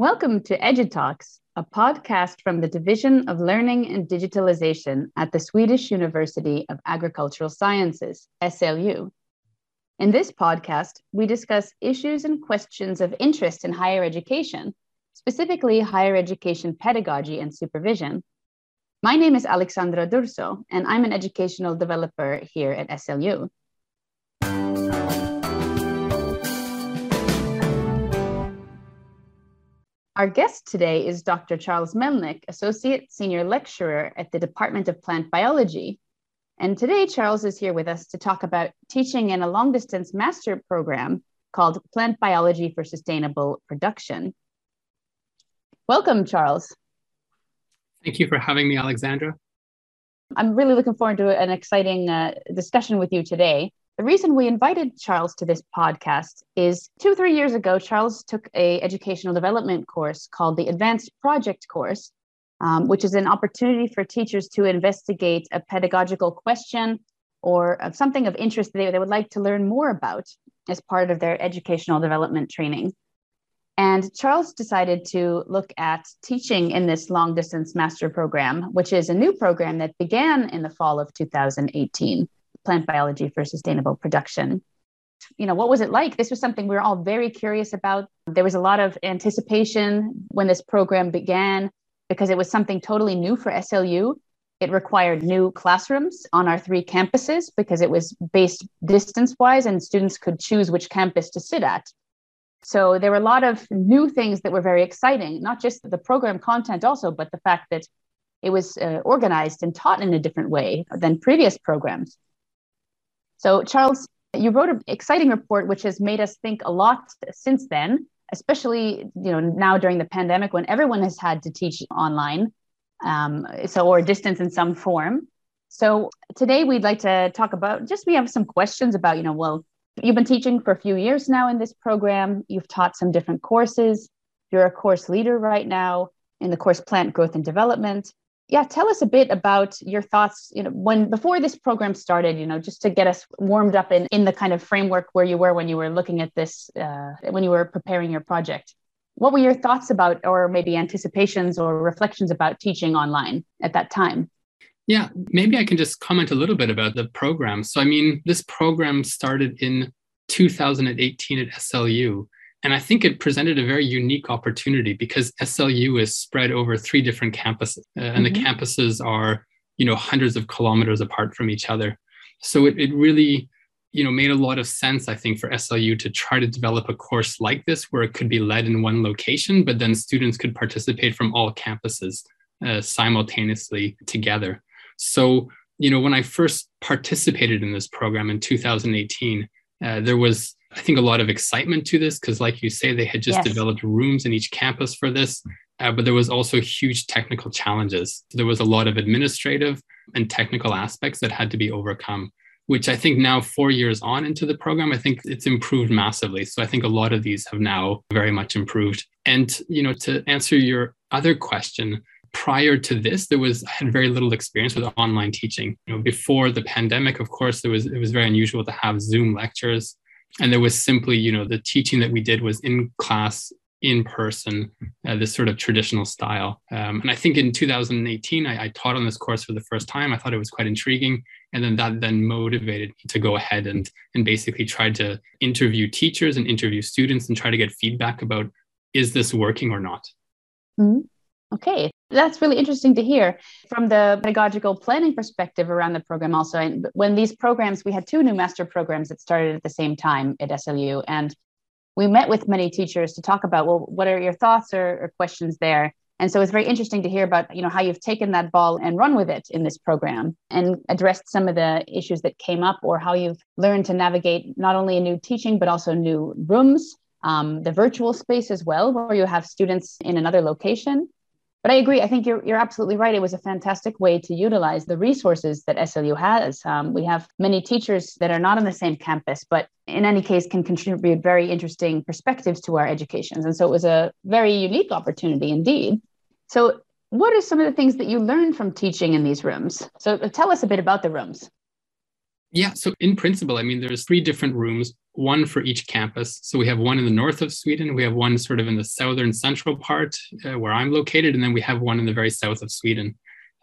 Welcome to EduTalks, a podcast from the Division of Learning and Digitalization at the Swedish University of Agricultural Sciences, SLU. In this podcast, we discuss issues and questions of interest in higher education, specifically higher education pedagogy and supervision. My name is Alexandra Durso, and I'm an educational developer here at SLU. Our guest today is Dr. Charles Melnyk, Associate Senior Lecturer at the Department of Plant Biology. And today, Charles is here with us to talk about teaching in a long distance master program called Plant Biology for Sustainable Production. Welcome, Charles. Thank you for having me, Alexandra. I'm really looking forward to an exciting uh, discussion with you today. The reason we invited Charles to this podcast is two, or three years ago, Charles took a educational development course called the Advanced Project course, um, which is an opportunity for teachers to investigate a pedagogical question or something of interest they, they would like to learn more about as part of their educational development training. And Charles decided to look at teaching in this long distance master program, which is a new program that began in the fall of 2018 plant biology for sustainable production. You know, what was it like? This was something we were all very curious about. There was a lot of anticipation when this program began because it was something totally new for SLU. It required new classrooms on our three campuses because it was based distance wise and students could choose which campus to sit at. So there were a lot of new things that were very exciting, not just the program content, also, but the fact that it was uh, organized and taught in a different way than previous programs. So, Charles, you wrote an exciting report which has made us think a lot since then, especially you know now during the pandemic when everyone has had to teach online, um, so or distance in some form. So today we'd like to talk about just we have some questions about you know well you've been teaching for a few years now in this program. You've taught some different courses. You're a course leader right now in the course Plant Growth and Development yeah tell us a bit about your thoughts you know when before this program started you know just to get us warmed up in in the kind of framework where you were when you were looking at this uh, when you were preparing your project. What were your thoughts about or maybe anticipations or reflections about teaching online at that time? Yeah maybe i can just comment a little bit about the program. So i mean this program started in 2018 at slu and I think it presented a very unique opportunity because SLU is spread over three different campuses, uh, and mm-hmm. the campuses are, you know, hundreds of kilometers apart from each other. So it, it really, you know, made a lot of sense, I think, for SLU to try to develop a course like this where it could be led in one location, but then students could participate from all campuses uh, simultaneously together. So, you know, when I first participated in this program in 2018, uh, there was I think a lot of excitement to this because, like you say, they had just yes. developed rooms in each campus for this, uh, but there was also huge technical challenges. There was a lot of administrative and technical aspects that had to be overcome, which I think now, four years on into the program, I think it's improved massively. So I think a lot of these have now very much improved. And you know, to answer your other question, prior to this there was I had very little experience with online teaching you know before the pandemic of course there was it was very unusual to have zoom lectures and there was simply you know the teaching that we did was in class in person uh, this sort of traditional style. Um, and i think in 2018 I, I, taught on this course for the first time. I thought it was quite intriguing. And then that then motivated me to go ahead and and basically try to interview teachers and interview students and try to get feedback about is this working or not? Mm-hmm. Okay, that's really interesting to hear from the pedagogical planning perspective around the program. Also, and when these programs, we had two new master programs that started at the same time at SLU, and we met with many teachers to talk about well, what are your thoughts or, or questions there? And so it's very interesting to hear about you know how you've taken that ball and run with it in this program and addressed some of the issues that came up, or how you've learned to navigate not only a new teaching but also new rooms, um, the virtual space as well, where you have students in another location but I agree. I think you're, you're absolutely right. It was a fantastic way to utilize the resources that SLU has. Um, we have many teachers that are not on the same campus, but in any case can contribute very interesting perspectives to our educations. And so it was a very unique opportunity indeed. So, what are some of the things that you learned from teaching in these rooms? So, tell us a bit about the rooms. Yeah, so in principle, I mean, there's three different rooms, one for each campus. So we have one in the north of Sweden, we have one sort of in the southern central part uh, where I'm located, and then we have one in the very south of Sweden.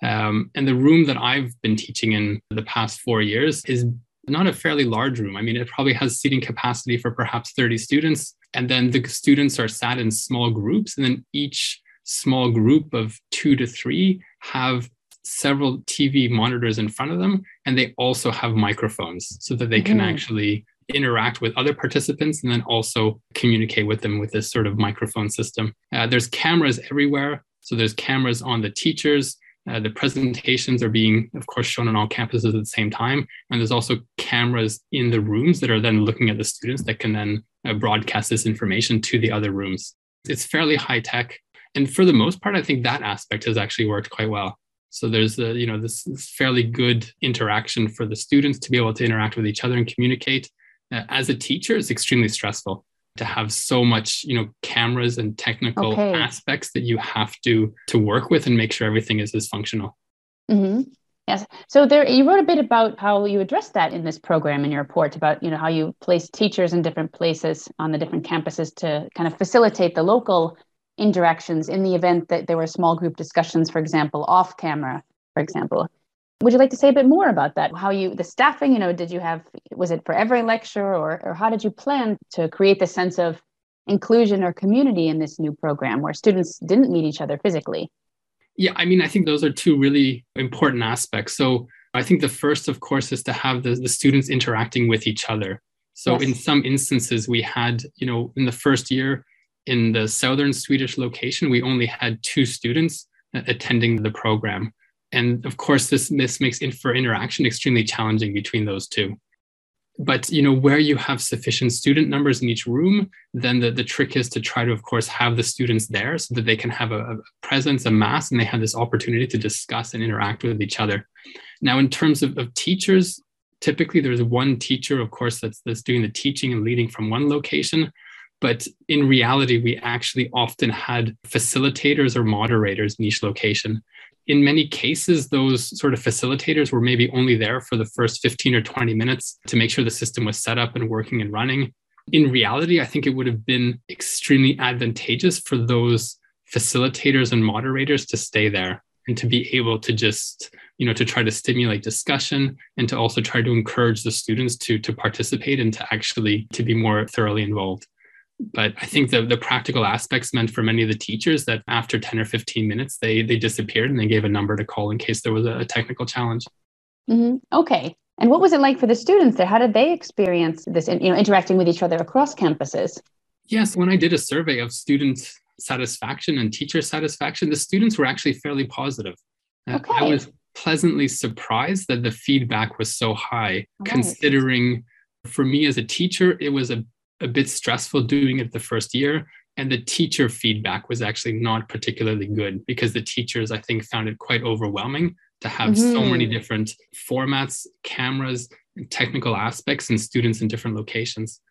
Um, and the room that I've been teaching in the past four years is not a fairly large room. I mean, it probably has seating capacity for perhaps 30 students. And then the students are sat in small groups. And then each small group of two to three have several TV monitors in front of them. And they also have microphones so that they can mm-hmm. actually interact with other participants and then also communicate with them with this sort of microphone system. Uh, there's cameras everywhere. So there's cameras on the teachers, uh, the presentations are being, of course, shown on all campuses at the same time. And there's also cameras in the rooms that are then looking at the students that can then uh, broadcast this information to the other rooms. It's fairly high tech. And for the most part, I think that aspect has actually worked quite well. So there's a, you know, this, fairly good interaction for the students to be able to interact with each other and communicate. Uh, as a teacher, it's extremely stressful to have so much you know cameras and technical okay. aspects that you have to to work with and make sure everything is as functional mm-hmm. yes so there you wrote a bit about how you addressed that in this program in your report about you know how you place teachers in different places on the different campuses to kind of facilitate the local interactions in the event that there were small group discussions for example off camera for example would you like to say a bit more about that? How you, the staffing, you know, did you have, was it for every lecture or, or how did you plan to create the sense of inclusion or community in this new program where students didn't meet each other physically? Yeah, I mean, I think those are two really important aspects. So I think the first, of course, is to have the, the students interacting with each other. So yes. in some instances, we had, you know, in the first year in the southern Swedish location, we only had two students uh, attending the program. And of course this this makes it for interaction extremely challenging between those two. But you know where you have sufficient student numbers in each room then the, the trick is to try to of course have the students there so that they can have a, a presence a mass and they have this opportunity to discuss and interact with each other. Now in terms of, of teachers typically there's one teacher of course that's that's doing the teaching and leading from one location but in reality we actually often had facilitators or moderators in each location in many cases, those sort of facilitators were maybe only there for the first 15 or 20 minutes to make sure the system was set up and working and running. In reality, I think it would have been extremely advantageous for those facilitators and moderators to stay there and to be able to just you know to try to stimulate discussion and to also try to encourage the students to to participate and to actually to be more thoroughly involved but I think the, the practical aspects meant for many of the teachers that after 10 or 15 minutes, they, they disappeared and they gave a number to call in case there was a, technical challenge. Mm-hmm. Okay. And what was it like for the students there? How did they experience this, you know, interacting with each other across campuses? Yes, when I did a survey of student satisfaction and teacher satisfaction, the students were actually fairly positive. Uh, okay. I was pleasantly surprised that the feedback was so high, right. considering for me as a teacher, it was a a bit stressful doing it the first year. And the teacher feedback was actually not particularly good because the teachers, I think, found it quite overwhelming to have mm-hmm. so many different formats, cameras, technical aspects, and students in different locations.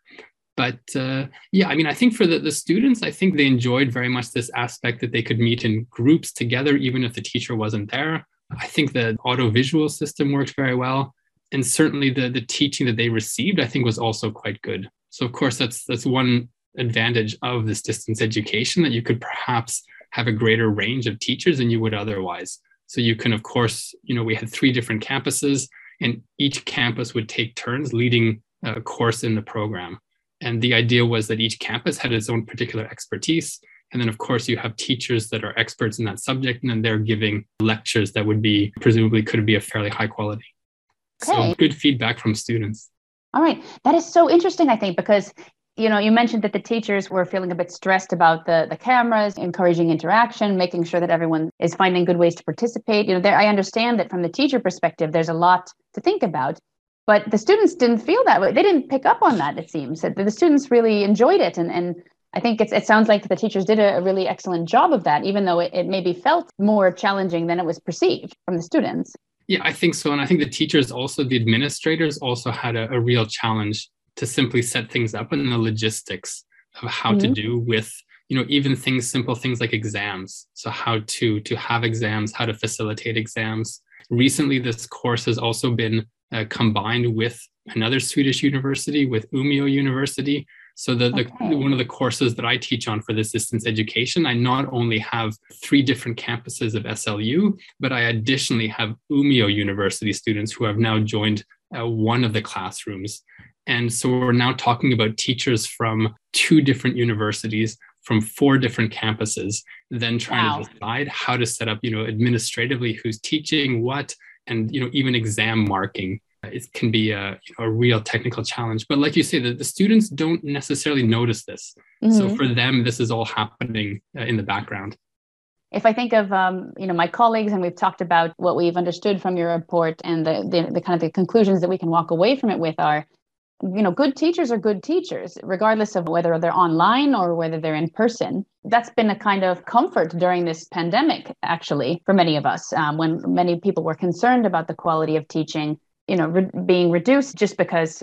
But uh, yeah, I mean, I think for the, the students, I think they enjoyed very much this aspect that they could meet in groups together, even if the teacher wasn't there. I think the auto visual system worked very well. And certainly the, the teaching that they received, I think, was also quite good. So of course, that's that's one advantage of this distance education that you could perhaps have a greater range of teachers than you would otherwise. So you can, of course, you know, we had three different campuses, and each campus would take turns leading a course in the program. And the idea was that each campus had its own particular expertise. And then, of course, you have teachers that are experts in that subject, and then they're giving lectures that would be presumably could be of fairly high quality. Okay. So good feedback from students. All right. That is so interesting, I think, because you know, you mentioned that the teachers were feeling a bit stressed about the the cameras, encouraging interaction, making sure that everyone is finding good ways to participate. You know, there I understand that from the teacher perspective, there's a lot to think about. But the students didn't feel that way. They didn't pick up on that, it seems. That the students really enjoyed it. And, and I think it's, it sounds like the teachers did a, a really excellent job of that, even though it, it maybe felt more challenging than it was perceived from the students. Yeah, I think so. And I think the teachers also, the administrators also had a, a real challenge to simply set things up and the logistics of how mm-hmm. to do with you know even things simple things like exams so how to to have exams how to facilitate exams recently this course has also been uh, combined with another Swedish university, with Umeå University. So the, the okay. one of the courses that I teach on for this distance education, I not only have three different campuses of SLU, but I additionally have Umeå University students who have now joined uh, one of the classrooms. And so we're now talking about teachers from two different universities from four different campuses, then trying wow. to decide how to set up, you know, administratively who's teaching what, and you know, even exam marking. It can be a, a real technical challenge. But like you say, the, the students don't necessarily notice this. Mm-hmm. So for them, this is all happening uh, in the background. If I think of um, you know my colleagues, and we've talked about what we've understood from your report, and the, the the kind of the conclusions that we can walk away from it with are you know good teachers are good teachers regardless of whether they're online or whether they're in person that's been a kind of comfort during this pandemic actually for many of us um, when many people were concerned about the quality of teaching you know re- being reduced just because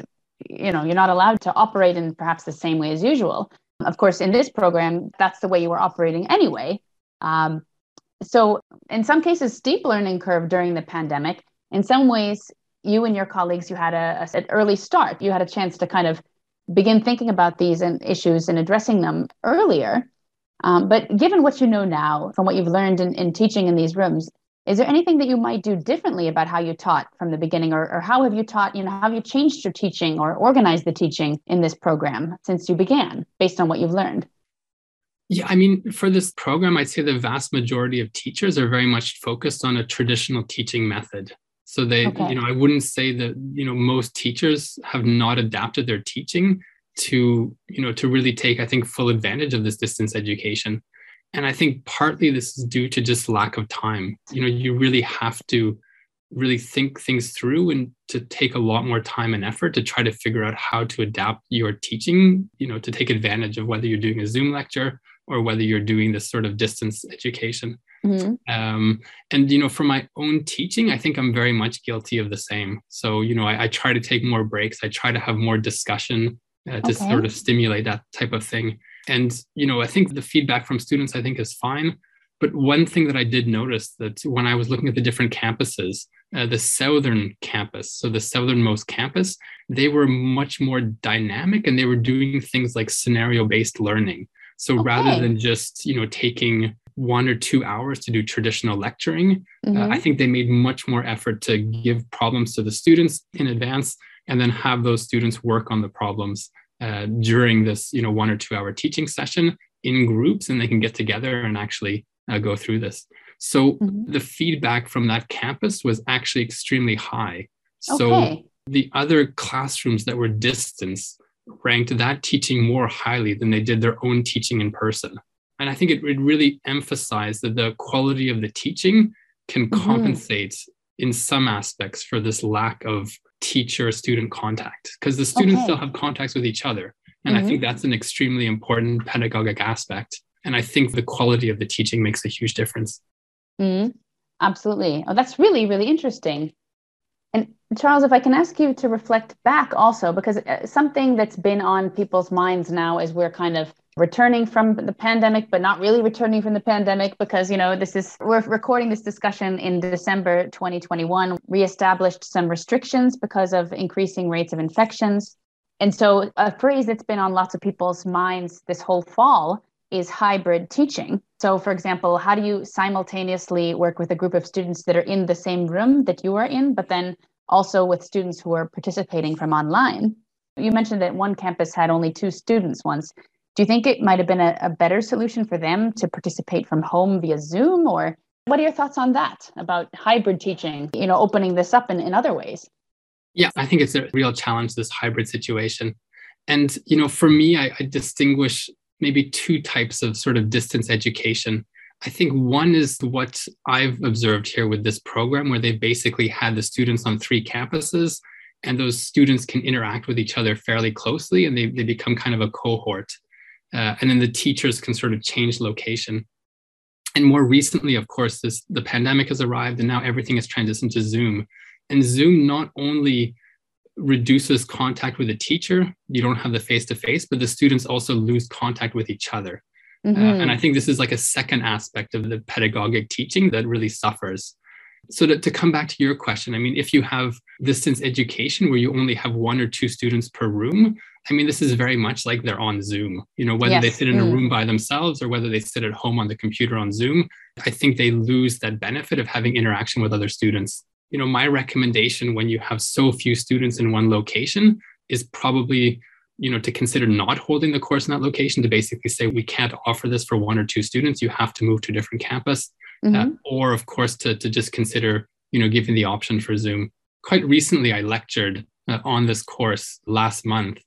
you know you're not allowed to operate in perhaps the same way as usual of course in this program that's the way you were operating anyway um, so in some cases steep learning curve during the pandemic in some ways you and your colleagues, you had a, a, an early start. You had a chance to kind of begin thinking about these and issues and addressing them earlier. Um, but given what you know now from what you've learned in, in teaching in these rooms, is there anything that you might do differently about how you taught from the beginning or, or how have you taught, you know, how have you changed your teaching or organized the teaching in this program since you began based on what you've learned? Yeah, I mean, for this program, I'd say the vast majority of teachers are very much focused on a traditional teaching method. So they, okay. you know, I wouldn't say that, you know, most teachers have not adapted their teaching to, you know, to really take, I think, full advantage of this distance education. And I think partly this is due to just lack of time. You know, you really have to really think things through and to take a lot more time and effort to try to figure out how to adapt your teaching, you know, to take advantage of whether you're doing a Zoom lecture or whether you're doing this sort of distance education. Mm-hmm. Um, and you know, for my own teaching, I think I'm very much guilty of the same. So you know, I, I try to take more breaks. I try to have more discussion uh, to okay. sort of stimulate that type of thing. And you know, I think the feedback from students, I think, is fine. But one thing that I did notice that when I was looking at the different campuses, uh, the southern campus, so the southernmost campus, they were much more dynamic and they were doing things like scenario based learning. So okay. rather than just you know taking one or two hours to do traditional lecturing. Uh, mm-hmm. Uh, I think they made much more effort to give problems to the students in advance and then have those students work on the problems uh, during this, you know, one or two hour teaching session in groups, and they can get together and actually uh, go through this. So mm-hmm. the feedback from that campus was actually extremely high. So okay. the other classrooms that were distance ranked that teaching more highly than they did their own teaching in person. And I think it, it really emphasized that the quality of the teaching can mm-hmm. compensate in some aspects for this lack of teacher studstudent contact because the students okay. still have contacts with each other. And mm-hmm. I think mm-hmm. that's an extremely important pedagogic aspect. And I think the quality of the teaching makes a huge difference. Mm-hmm. Absolutely. Oh, that's really, really interesting. Charles, if I can ask you to reflect back also, because uh, something that's been on people's minds now as we're kind of returning from the pandemic but not really returning from the pandemic because you know this is we're recording this discussion in december 2021 reestablished some restrictions because of increasing rates of infections. And so a phrase that's been on lots of people's minds this whole fall is hybrid teaching. So for example how do you simultaneously work with a group of students that are in the same room that you are in but then also with students who are participating from online you mentioned that one campus had only two students once do you think it might have been a, a better solution for them to participate from home via Zoom? Or what are your thoughts on that about hybrid teaching, you know, opening this up in, in other ways? Yeah, I think it's a real challenge, this hybrid situation. And, you know, for me, I, I distinguish maybe two types of sort of distance education. I think one is what I've observed here with this program, where they basically had the students on three campuses, and those students can interact with each other fairly closely, and they, they become kind of a cohort. Uh, and then the teachers can sort of change location. And more recently, of course, this the pandemic has arrived, and now everything is transitioned to Zoom. And Zoom not only reduces contact with the teacher, you don't have the face to face, but the students also lose contact with each other. Mm-hmm. Uh, and I think this is like a second aspect of the pedagogic teaching that really suffers. So to, to come back to your question, I mean, if you have distance education where you only have one or two students per room, I mean, this is very much like they're on Zoom. You know, whether yes. they sit in a mm. room by themselves or whether they sit at home on the computer on Zoom, I think they lose that benefit of having interaction with other students. You know, my recommendation when you have so few students in one location is probably you know to consider not holding the course in that location to basically say we can't offer this for one or two students you have to move to a different campus uh, mm-hmm. uh, or of course to, to just consider you know giving the option for zoom quite recently i lectured uh, on this course last month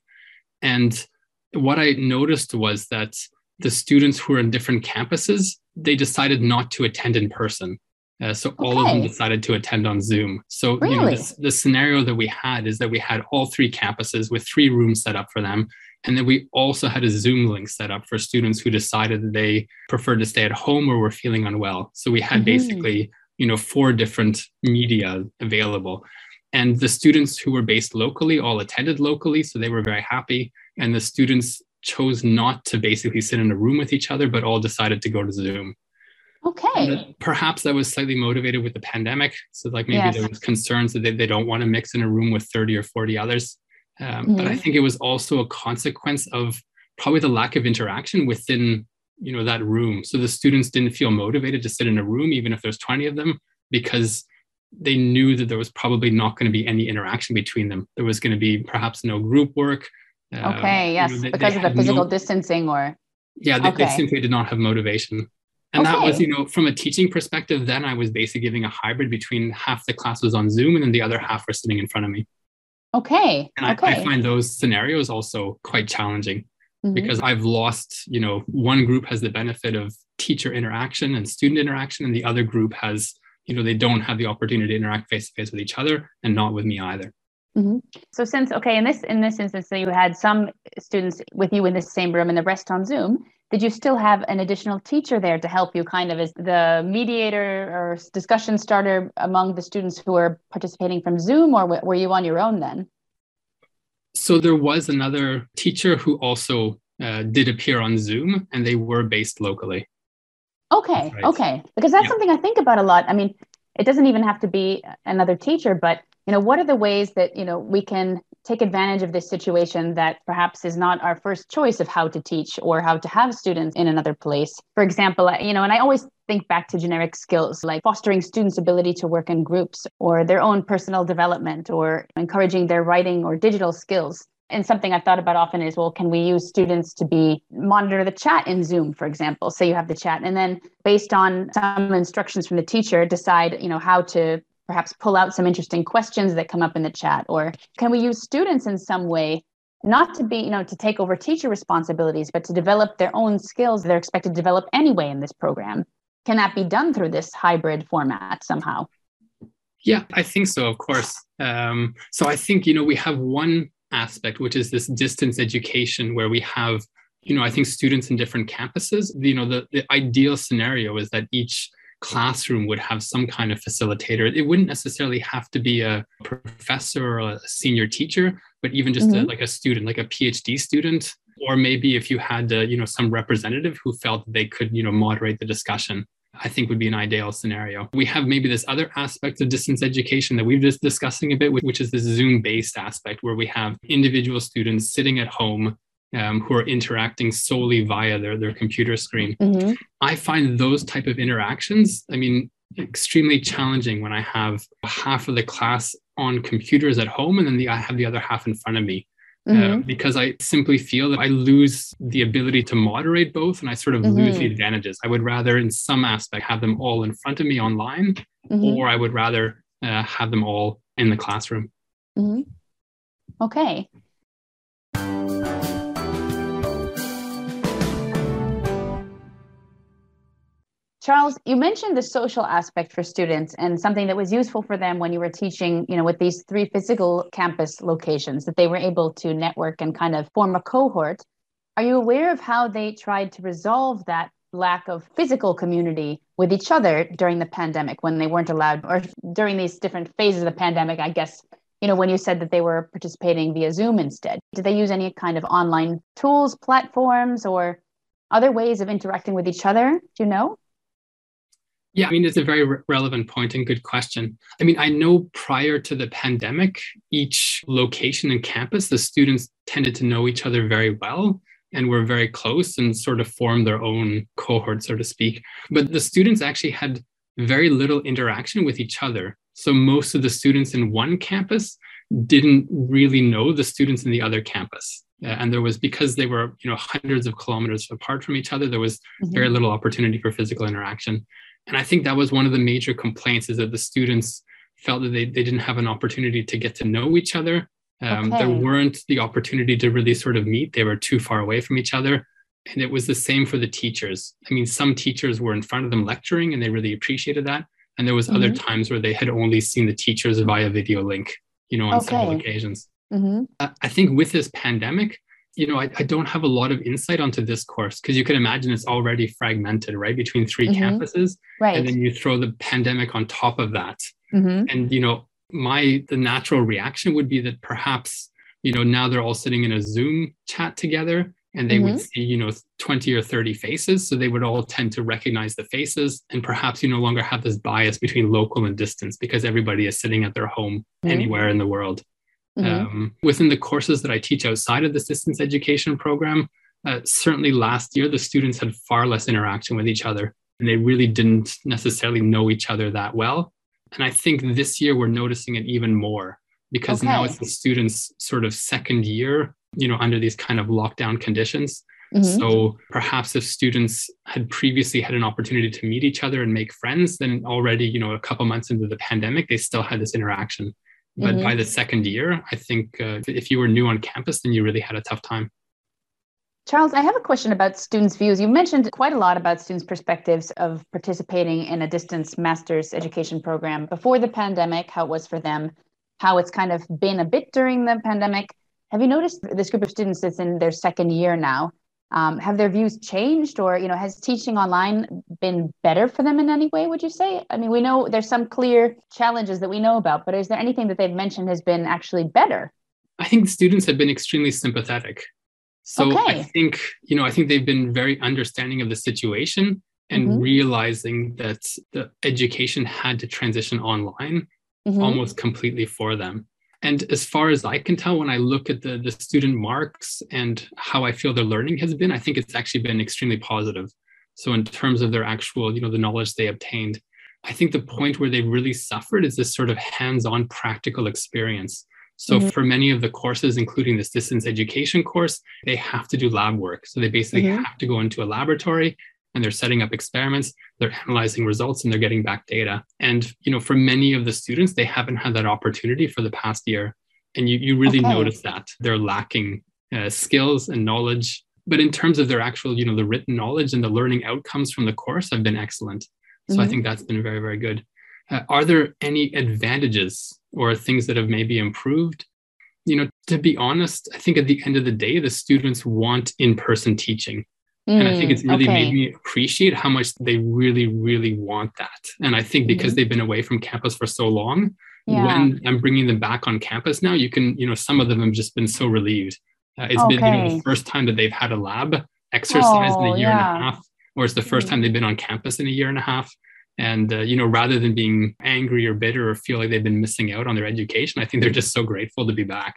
and what I noticed was that the students who were in different campuses, they decided not to attend in person. Uh, so okay. all of them decided to attend on Zoom. So really? you know, this, the scenario that we had is that we had all three campuses with three rooms set up for them. And then we also had a Zoom link set up for students who decided that they preferred to stay at home or were feeling unwell. So we had mm-hmm. basically, you know, four different media available. And the students who were based locally all attended locally, so they were very happy. And the students chose not to basically sit in a room with each other, but all decided to go to Zoom. Okay. perhaps that was slightly motivated with the pandemic. So, like maybe yes. there was concerns that they, they don't want to mix in a room with 30 or 40 others. Um, mm-hmm. But I mm-hmm. think it was also a consequence of probably the lack of interaction within you know that room. So the students didn't feel motivated to sit in a room, even if there's 20 of them, because they knew that there was probably not going to be any interaction between them. There was going to be perhaps no group work. Okay, uh, yes, you know, they, because they of the physical no, distancing or. Yeah, they, okay. they, simply did not have motivation. And okay. that was, you know, from a teaching perspective, then I was basically giving a hybrid between half the class was on Zoom and then the other half were sitting in front of me. Okay. And I, okay. I find those scenarios also quite challenging mm-hmm. because I've lost, you know, one group has the benefit of teacher interaction and student interaction, and the other group has you know they don't have the opportunity to interact face to face with each other and not with me either mm-hmm. so since okay in this in this instance so you had some students with you in the same room and the rest on zoom did you still have an additional teacher there to help you kind of as the mediator or discussion starter among the students who were participating from zoom or were you on your own then so there was another teacher who also uh, did appear on zoom and they were based locally Okay, right. okay. Because that's yeah. something I think about a lot. I mean, it doesn't even have to be another teacher, but you know, what are the ways that, you know, we can take advantage of this situation that perhaps is not our first choice of how to teach or how to have students in another place. For example, you know, and I always think back to generic skills like fostering students' ability to work in groups or their own personal development or encouraging their writing or digital skills. And something I've thought about often is, well, can we use students to be monitor the chat in Zoom, for example? Say you have the chat, and then based on some instructions from the teacher, decide, you know, how to perhaps pull out some interesting questions that come up in the chat, or can we use students in some way, not to be, you know, to take over teacher responsibilities, but to develop their own skills they're expected to develop anyway in this program? Can that be done through this hybrid format somehow? Yeah, I think so, of course. Um, so I think, you know, we have one aspect, which is this distance education where we have, you know, I think students in different campuses, you know, the, the ideal scenario is that each classroom would have some kind of facilitator. It wouldn't necessarily have to be a professor or a senior teacher, but even just mm-hmm. a, like a student, like a PhD student, or maybe if you had, uh, you know, some representative who felt they could, you know, moderate the discussion. I think would be an ideal scenario. We have maybe this other aspect of distance education that we've just discussing a bit, which is this Zoom based aspect where we have individual students sitting at home um, who are interacting solely via their, their computer screen. Mm-hmm. I find those type of interactions, I mean, extremely challenging when I have half of the class on computers at home and then the, I have the other half in front of me. Uh, mm-hmm. uh, because I simply feel that I lose the ability to moderate both and I sort of mm-hmm. lose the advantages. I would rather, in some aspect, have them all in front of me online, mm-hmm. or I would rather uh, have them all in the classroom. Mm-hmm. Okay. Charles, you mentioned the social aspect for students and something that was useful for them when you were teaching, you know, with these three physical campus locations that they were able to network and kind of form a cohort. Are you aware of how they tried to resolve that lack of physical community with each other during the pandemic when they weren't allowed or during these different phases of the pandemic, I guess, you know, when you said that they were participating via Zoom instead? Did they use any kind of online tools, platforms, or other ways of interacting with each other? Do you know? Yeah, I mean, it's a very re- relevant point and good question. I mean, I know prior to the pandemic, each location and campus, the students tended to know each other very well and were very close and sort of formed their own cohort, so to speak. But the students actually had very little interaction with each other. So most of the students in one campus didn't really know the students in the other campus. And there was because they were you know hundreds of kilometers apart from each other there was mm-hmm. very little opportunity for physical interaction and I think that was one of the major complaints is that the students felt that they, they didn't have an opportunity to get to know each other. Um, okay. There weren't the opportunity to really sort of meet. They were too far away from each other. And it was the same for the teachers. I mean, some teachers were in front of them lecturing and they really appreciated that. And there was mm-hmm. other times where they had only seen the teachers via video link, you know, on okay. several occasions. Mm-hmm. I think with this pandemic, you know, I, I, don't have a lot of insight onto this course because you can imagine it's already fragmented, right, between 3 mm-hmm. campuses, right. and then you throw the pandemic on top of that, mm-hmm. and you know, my the natural reaction would be that perhaps you know now they're all sitting in a Zoom chat together, and they mm-hmm. would see you know 20 or 30 faces, so they would all tend to recognize the faces, and perhaps you no longer have this bias between local and distance because everybody is sitting at their home mm-hmm. anywhere in the world. Mm-hmm. Um, within the courses that I teach outside of this distance education program, uh, certainly last year, the students had far less interaction with each other and they really didn't necessarily know each other that well. And I think this year we're noticing it even more because okay. now it's the students' sort of second year, you know, under these kind of lockdown conditions. Mm-hmm. So perhaps if students had previously had an opportunity to meet each other and make friends, then already, you know, a couple months into the pandemic, they still had this interaction. But mm-hmm. by the second year, I think uh, if you were new on campus, then you really had a tough time. Charles, I have a question about students' views. You mentioned quite a lot about students' perspectives of participating in a distance master's education program before the pandemic, how it was for them, how it's kind of been a bit during the pandemic. Have you noticed this group of students that's in their second year now? Um, have their views changed or you know has teaching online been better for them in any way would you say i mean we know there's some clear challenges that we know about but is there anything that they've mentioned has been actually better i think students have been extremely sympathetic so okay. i think you know i think they've been very understanding of the situation and mm-hmm. realizing that the education had to transition online mm-hmm. almost completely for them and as far as I can tell, when I look at the, the student marks and how I feel their learning has been, I think it's actually been extremely positive. So in terms of their actual, you know, the knowledge they obtained, I think the point where they really suffered is this sort of hands-on practical experience. So mm-hmm. for many of the courses, including this distance education course, they have to do lab work. So they basically mm-hmm. have to go into a laboratory and they're setting up experiments they're analyzing results and they're getting back data. And you know for many of the students they haven't had that opportunity for the past year. And you, you really okay. notice that they're lacking uh, skills and knowledge. But in terms of their actual you know the written knowledge and the learning outcomes from the course have been excellent. So mm-hmm. i think that's been very very good. Uh, are there any advantages or things that have maybe improved? You know to be honest i think at the end of the day the students want in-person teaching Mm, and I think it's mm, really okay. made me appreciate how much they really, really want that. And I think because mm-hmm. they've been away from campus for so long, yeah. when I'm bringing them back on campus now, you can, you know, some of them have just been so relieved. Uh, it's okay. been you know, the first time that they've had a lab exercise oh, in a oh, year yeah. and a half, or it's the 1st mm-hmm. time they've been on campus in a year and a half. And, uh, you know, rather than being angry or bitter or feel like they've been missing out on their education, I think they're just so grateful to be back.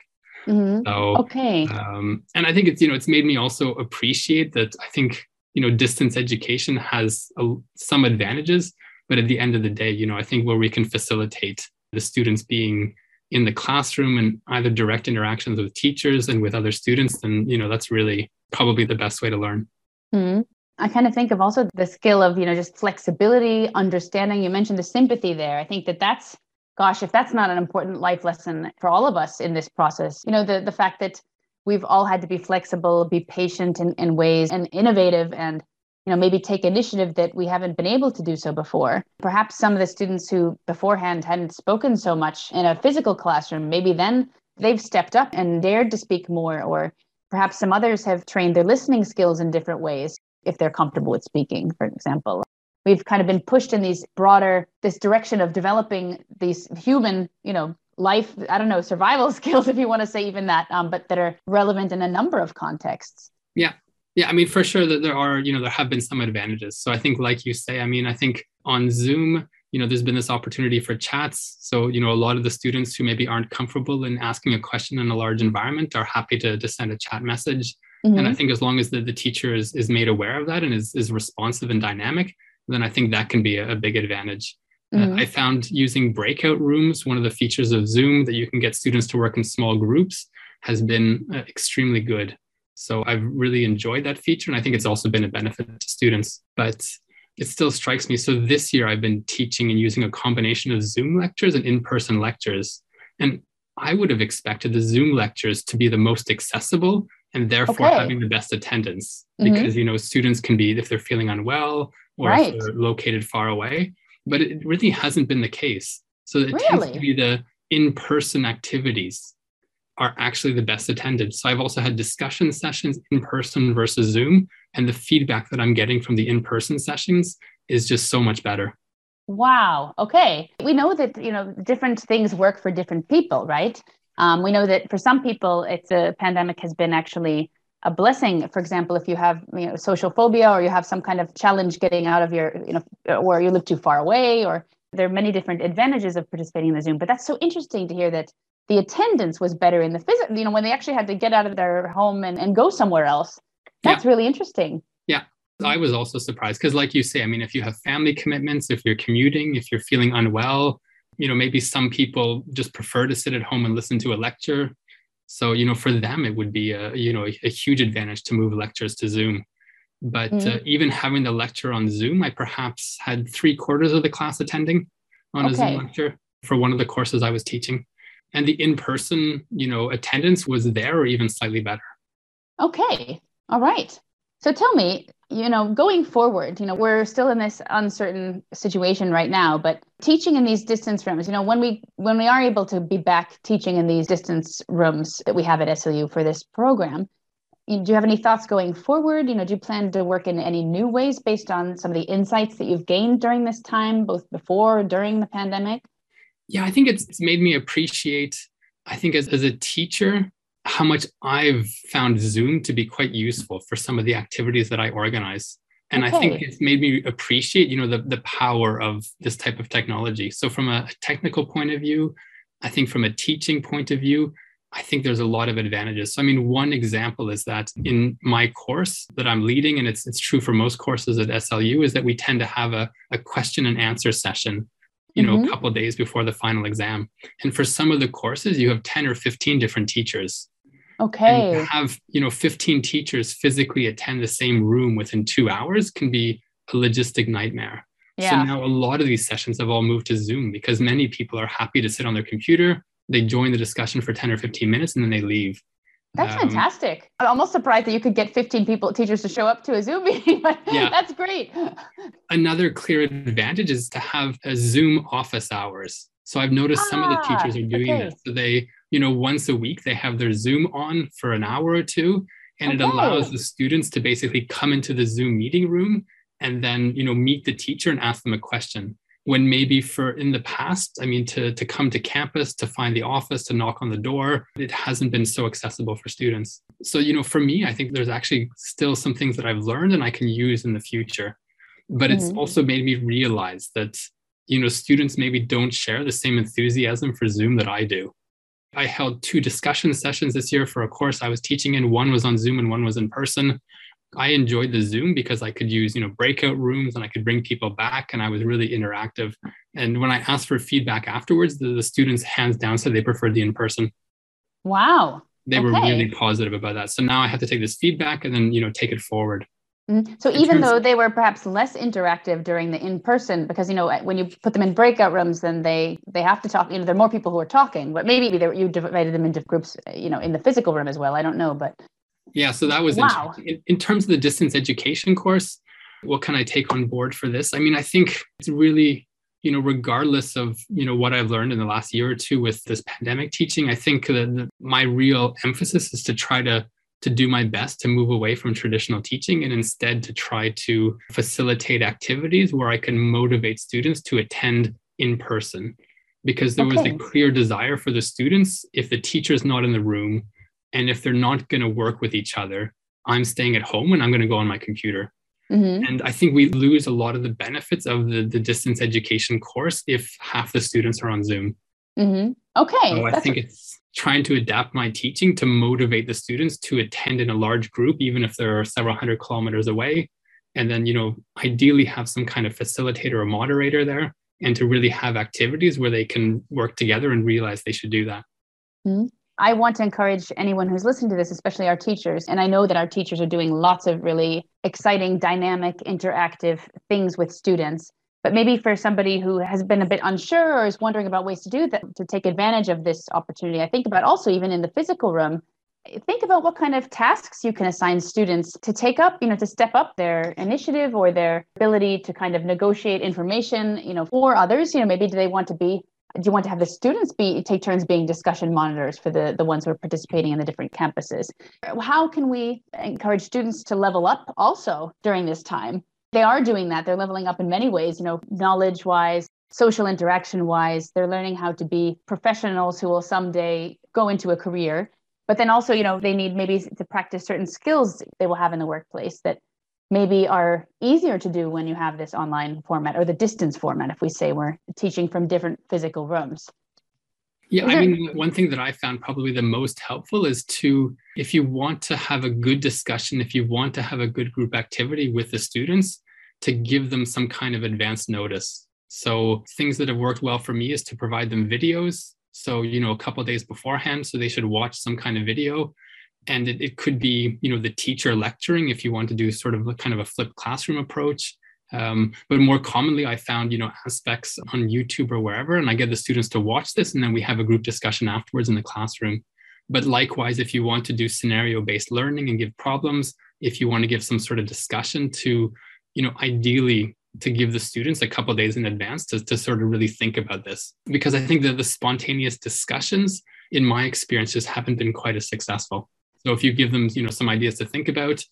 Mm-hmm. So okay, um, and I think it's you know it's made me also appreciate that I think you know distance education has a, some advantages, but at the end of the day, you know I think where we can facilitate the students being in the classroom and either direct interactions with teachers and with other students, then you know that's really probably the best way to learn. Mm-hmm. I kind of think of also the skill of you know just flexibility, understanding. You mentioned the sympathy there. I think that that's gosh, if that's not an important life lesson for all of us in this process, you know, the, the fact that we've all had to be flexible, be patient in, in ways and innovative and you know maybe take initiative that we haven't been able to do so before. Perhaps some of the students who beforehand hadn't spoken so much in a physical classroom maybe then they've stepped up and dared to speak more or perhaps some others have trained their listening skills in different ways if they're comfortable with speaking for example we've kind of been pushed in these broader this direction of developing these human you know life i don't know survival skills if you want to say even that um, but that are relevant in a number of contexts yeah yeah i mean for sure that there are you know there have been some advantages so i think like you say i mean i think On Zoom, you know, there's been this opportunity for chats. So, you know, a lot of the students who maybe aren't comfortable in asking a question in a large environment are happy to, to send a chat message. Mm-hmm. And I think as long as the, the teacher is, is made aware of that and is, is responsive and dynamic, then I think that can be a, a big advantage. Uh, mm-hmm. Uh, I found using breakout rooms, one of the features of Zoom that you can get students to work in small groups, has been uh, extremely good. So I've really enjoyed that feature. And I think it's also been a benefit to students. But it still strikes me. So this year I've been teaching and using a combination of Zoom lectures and in person lectures. And I would have expected the Zoom lectures to be the most accessible and therefore okay. having the best attendance mm-hmm. because you know students can be if they're feeling unwell or right. if they're located far away but it really hasn't been the case so it really? tends to be the in-person activities are actually the best attended. So I've also had discussion sessions in person versus Zoom, and the feedback that I'm getting from the in person sessions is just so much better. Wow. Okay. We know that you know different things work for different people, right? Um, we know that for some people, it's a pandemic has been actually a blessing. For example, if you have you know social phobia or you have some kind of challenge getting out of your you know or you live too far away, or there are many different advantages of participating in the Zoom. But that's so interesting to hear that the attendance was better in the physical, you know, when they actually had to get out of their home and, and go somewhere else. That's yeah. really interesting. Yeah. I was also surprised because, like you say, I mean, if you have family commitments, if you're commuting, if you're feeling unwell, you know, maybe some people just prefer to sit at home and listen to a lecture. So, you know, for them, it would be a, you know, a, a huge advantage to move lectures to Zoom. But mm-hmm. uh, even having the lecture on Zoom, I perhaps had three quarters of the class attending on okay. a Zoom lecture for one of the courses I was teaching and the in-person you know attendance was there or even slightly better okay all right so tell me you know going forward you know we're still in this uncertain situation right now but teaching in these distance rooms you know when we when we are able to be back teaching in these distance rooms that we have at slu for this program do you have any thoughts going forward? You know do you plan to work in any new ways based on some of the insights that you've gained during this time both before or during the pandemic? Yeah, I think it's, it's made me appreciate, I think as, as a teacher, how much I've found Zoom to be quite useful for some of the activities that I organize. And okay. I think it's made me appreciate, you know, the, the power of this type of technology. So from a technical point of view, I think from a teaching point of view, I think there's a lot of advantages. So, I mean, one example is that in my course that I'm leading, and it's, it's true for most courses at SLU, is that we tend to have a, a question and answer session you know, mm-hmm. a couple days before the final exam. And for some of the courses, you have 10 or 15 different teachers. Okay. Have, you know, 15 teachers physically attend the same room within two hours can be a logistic nightmare. Yeah. So now a lot of these sessions have all moved to Zoom because many people are happy to sit on their computer. They join the discussion for 10 or 15 minutes and then they leave. That's um, fantastic. I'm almost surprised that you could get 15 people, teachers to show up to a Zoom meeting, but yeah. that's great. Another clear advantage is to have a Zoom office hours. So I've noticed ah, some of the ah, teachers are doing okay. this. So they, you know, once a week they have their Zoom on for an hour or two, and okay. it allows the students to basically come into the Zoom meeting room and then, you know, meet the teacher and ask them a question when maybe for in the past i mean to, to come to campus to find the office to knock on the door it hasn't been so accessible for students so you know for me i think there's actually still some things that i've learned and i can use in the future but mm-hmm. it's also made me realize that you know students maybe don't share the same enthusiasm for zoom that i do i held two discussion sessions this year for a course i was teaching in one was on zoom and one was in person I enjoyed the Zoom because I could use, you know, breakout rooms and I could bring people back and I was really interactive. And when I asked for feedback afterwards, the, the students hands down said they preferred the in-person. Wow. They okay. were really positive about that. So now I have to take this feedback and then, you know, take it forward. Mm-hmm. So even though they were perhaps less interactive during the in-person, because you know when you put them in breakout rooms, then they they have to talk. You know, there are more people who are talking, but maybe they, you divided them into groups. You know, in the physical room as well. I don't know, but yeah, so that was wow. in, in terms of the distance education course. What can I take on board for this? I mean, I think it's really you know regardless of you know what i've learned in the last year or two with this pandemic teaching i think that my real emphasis is to try to to do my best to move away from traditional teaching and instead to try to facilitate activities where i can motivate students to attend in person because there okay. was a clear desire for the students if the teacher is not in the room and if they're not going to work with each other, I'm staying at home and I'm going to go on my computer. Mm-hmm. And I think we lose a lot of the benefits of the, the distance education course if half the students are on Zoom. Mm-hmm. Okay. So I think it's trying to adapt my teaching to motivate the students to attend in a large group, even if they're several hundred kilometers away. And then, you know, ideally have some kind of facilitator or moderator there and to really have activities where they can work together and realize they should do that. Mm-hmm. I want to encourage anyone who's listening to this, especially our teachers. And I know that our teachers are doing lots of really exciting, dynamic, interactive things with students. But maybe for somebody who has been a bit unsure or is wondering about ways to do that, to take advantage of this opportunity, I think about also even in the physical room, think about what kind of tasks you can assign students to take up, you know, to step up their initiative or their ability to kind of negotiate information, you know, for others. You know, maybe do they want to be do you want to have the students be take turns being discussion monitors for the the ones who are participating in the different campuses how can we encourage students to level up also during this time they are doing that. They're leveling up in many ways you know knowledge wise social interaction wise they're learning how to be professionals who will someday go into a career. But then also you know they need maybe to practice certain skills they will have in the workplace that maybe are easier to do when you have this online format or the distance format if we say we're teaching from different physical rooms yeah i mean one thing that i found probably the most helpful is to if you want to have a good discussion if you want to have a good group activity with the students to give them some kind of advance notice. So things that have worked well for me is to provide them videos. So you know a couple days beforehand so they should watch some kind of video. And it, it could be you know the teacher lecturing if you want to do sort of a kind of a flipped classroom approach um, but more commonly i found you know aspects on youtube or wherever and i get the students to watch this and then we have a group discussion afterwards in the classroom. But likewise if you want to do scenario based learning and give problems if you want to give some sort of discussion to you know ideally to give the students a couple days in advance to, to sort of really think about this. Because i think that the spontaneous discussions in my experience just haven't been quite as successful. So if you give them, you know, some ideas to think about,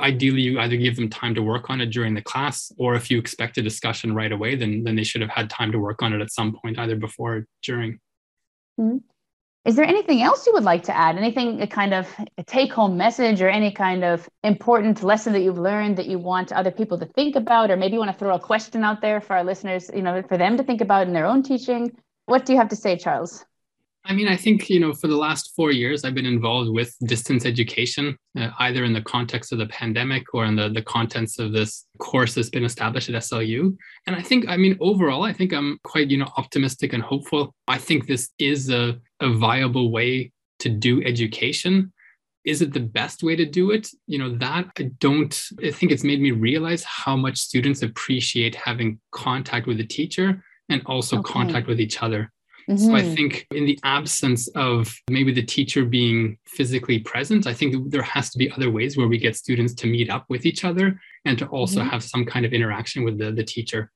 ideally you either give them time to work on it during the class, or if you expect a discussion right away, then then they should have had time to work on it at some point, either before or during. Mm-hmm. Is there anything else you would like to add? Anything, a kind of a take home message or any kind of important lesson that you've learned that you want other people to think about? Or maybe you want to throw a question out there for our listeners, you know, for them to think about in their own teaching? What do you have to say, Charles? I mean, I think, you know, for the last four years, I've been involved with distance education, uh, either in the context of the pandemic or in the, the contents of this course that's been established at SLU. And I think, I mean, overall, I think I'm quite, you know, optimistic and hopeful. I think this is a, a viable way to do education. Is it the best way to do it? You know, that I don't, I think it's made me realize how much students appreciate having contact with the teacher and also okay. contact with each other. Mm-hmm. So I mm-hmm. think in the absence of maybe the teacher being physically present, I think there has to be other ways where we get students to meet up with each other and to also mm-hmm. have some kind of interaction with the, the teacher.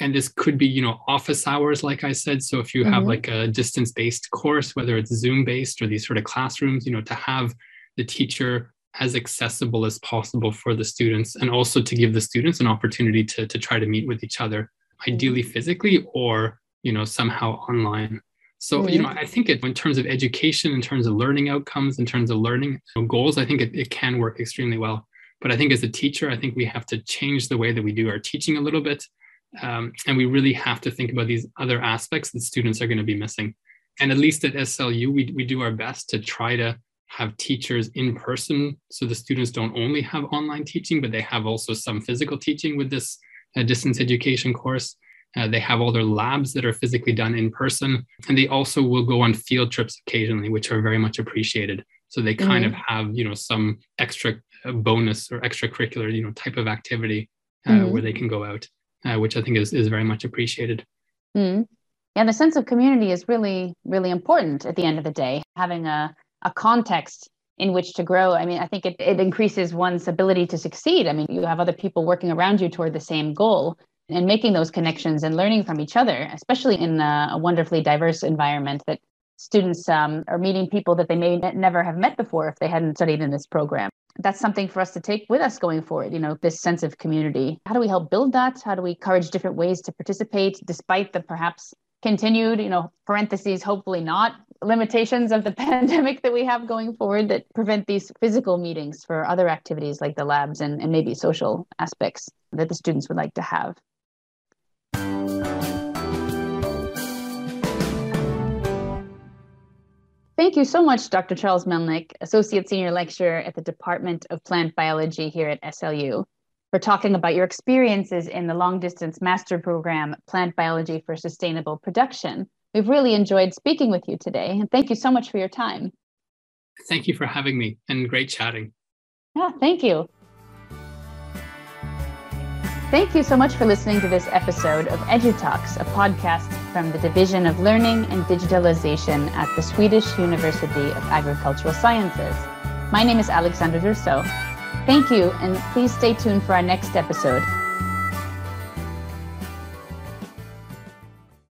And this could be, you know, office hours, like I said. So if you mm-hmm. have like a distance-based course, whether it's Zoom-based or these sort of classrooms, you know, to have the teacher as accessible as possible for the students and also to give the students an opportunity to, to try to meet with each other, ideally mm-hmm. physically or you know somehow online. So mm-hmm. you know i think it in terms of education in terms of learning outcomes in terms of learning you know, goals i think it, it can work extremely well. But i think as a teacher i think we have to change the way that we do our teaching a little bit um, and we really have to think about these other aspects that students are going to be missing. And at least at slu we, we do our best to try to have teachers in person so the students don't only have online teaching but they have also some physical teaching with this uh, distance education course uh, they have all their labs that are physically done in person, and they also will go on field trips occasionally, which are very much appreciated. So they kind mm-hmm. of have, you know, some extra uh, bonus or extracurricular, you know, type of activity uh, mm-hmm. where they can go out, uh, which I think is is very much appreciated. Mm-hmm. Yeah, the sense of community is really, really important at the end of the day. Having a a context in which to grow. I mean, I think it, it increases one's ability to succeed. I mean, you have other people working around you toward the same goal and making those connections and learning from each other, especially in a, a wonderfully diverse environment that students um, are meeting people that they may never have met before if they hadn't studied in this program. That's something for us to take with us going forward, you know, this sense of community. How do we help build that? How do we encourage different ways to participate despite the perhaps continued, you know, parentheses, hopefully not limitations of the pandemic that we have going forward that prevent these physical meetings for other activities like the labs and, and maybe social aspects that the students would like to have. Thank you so much, Dr. Charles Melnyk, Associate Senior Lecturer at the Department of Plant Biology here at SLU, for talking about your experiences in the long distance master program, Plant Biology for Sustainable Production. We've really enjoyed speaking with you today, and thank you so much for your time. Thank you for having me and great chatting. Yeah, thank you. Thank you so much for listening to this episode of EduTalks, a podcast from the Division of Learning and Digitalization at the Swedish University of Agricultural Sciences. My name is Alexandra Durso. Thank you, and please stay tuned for our next episode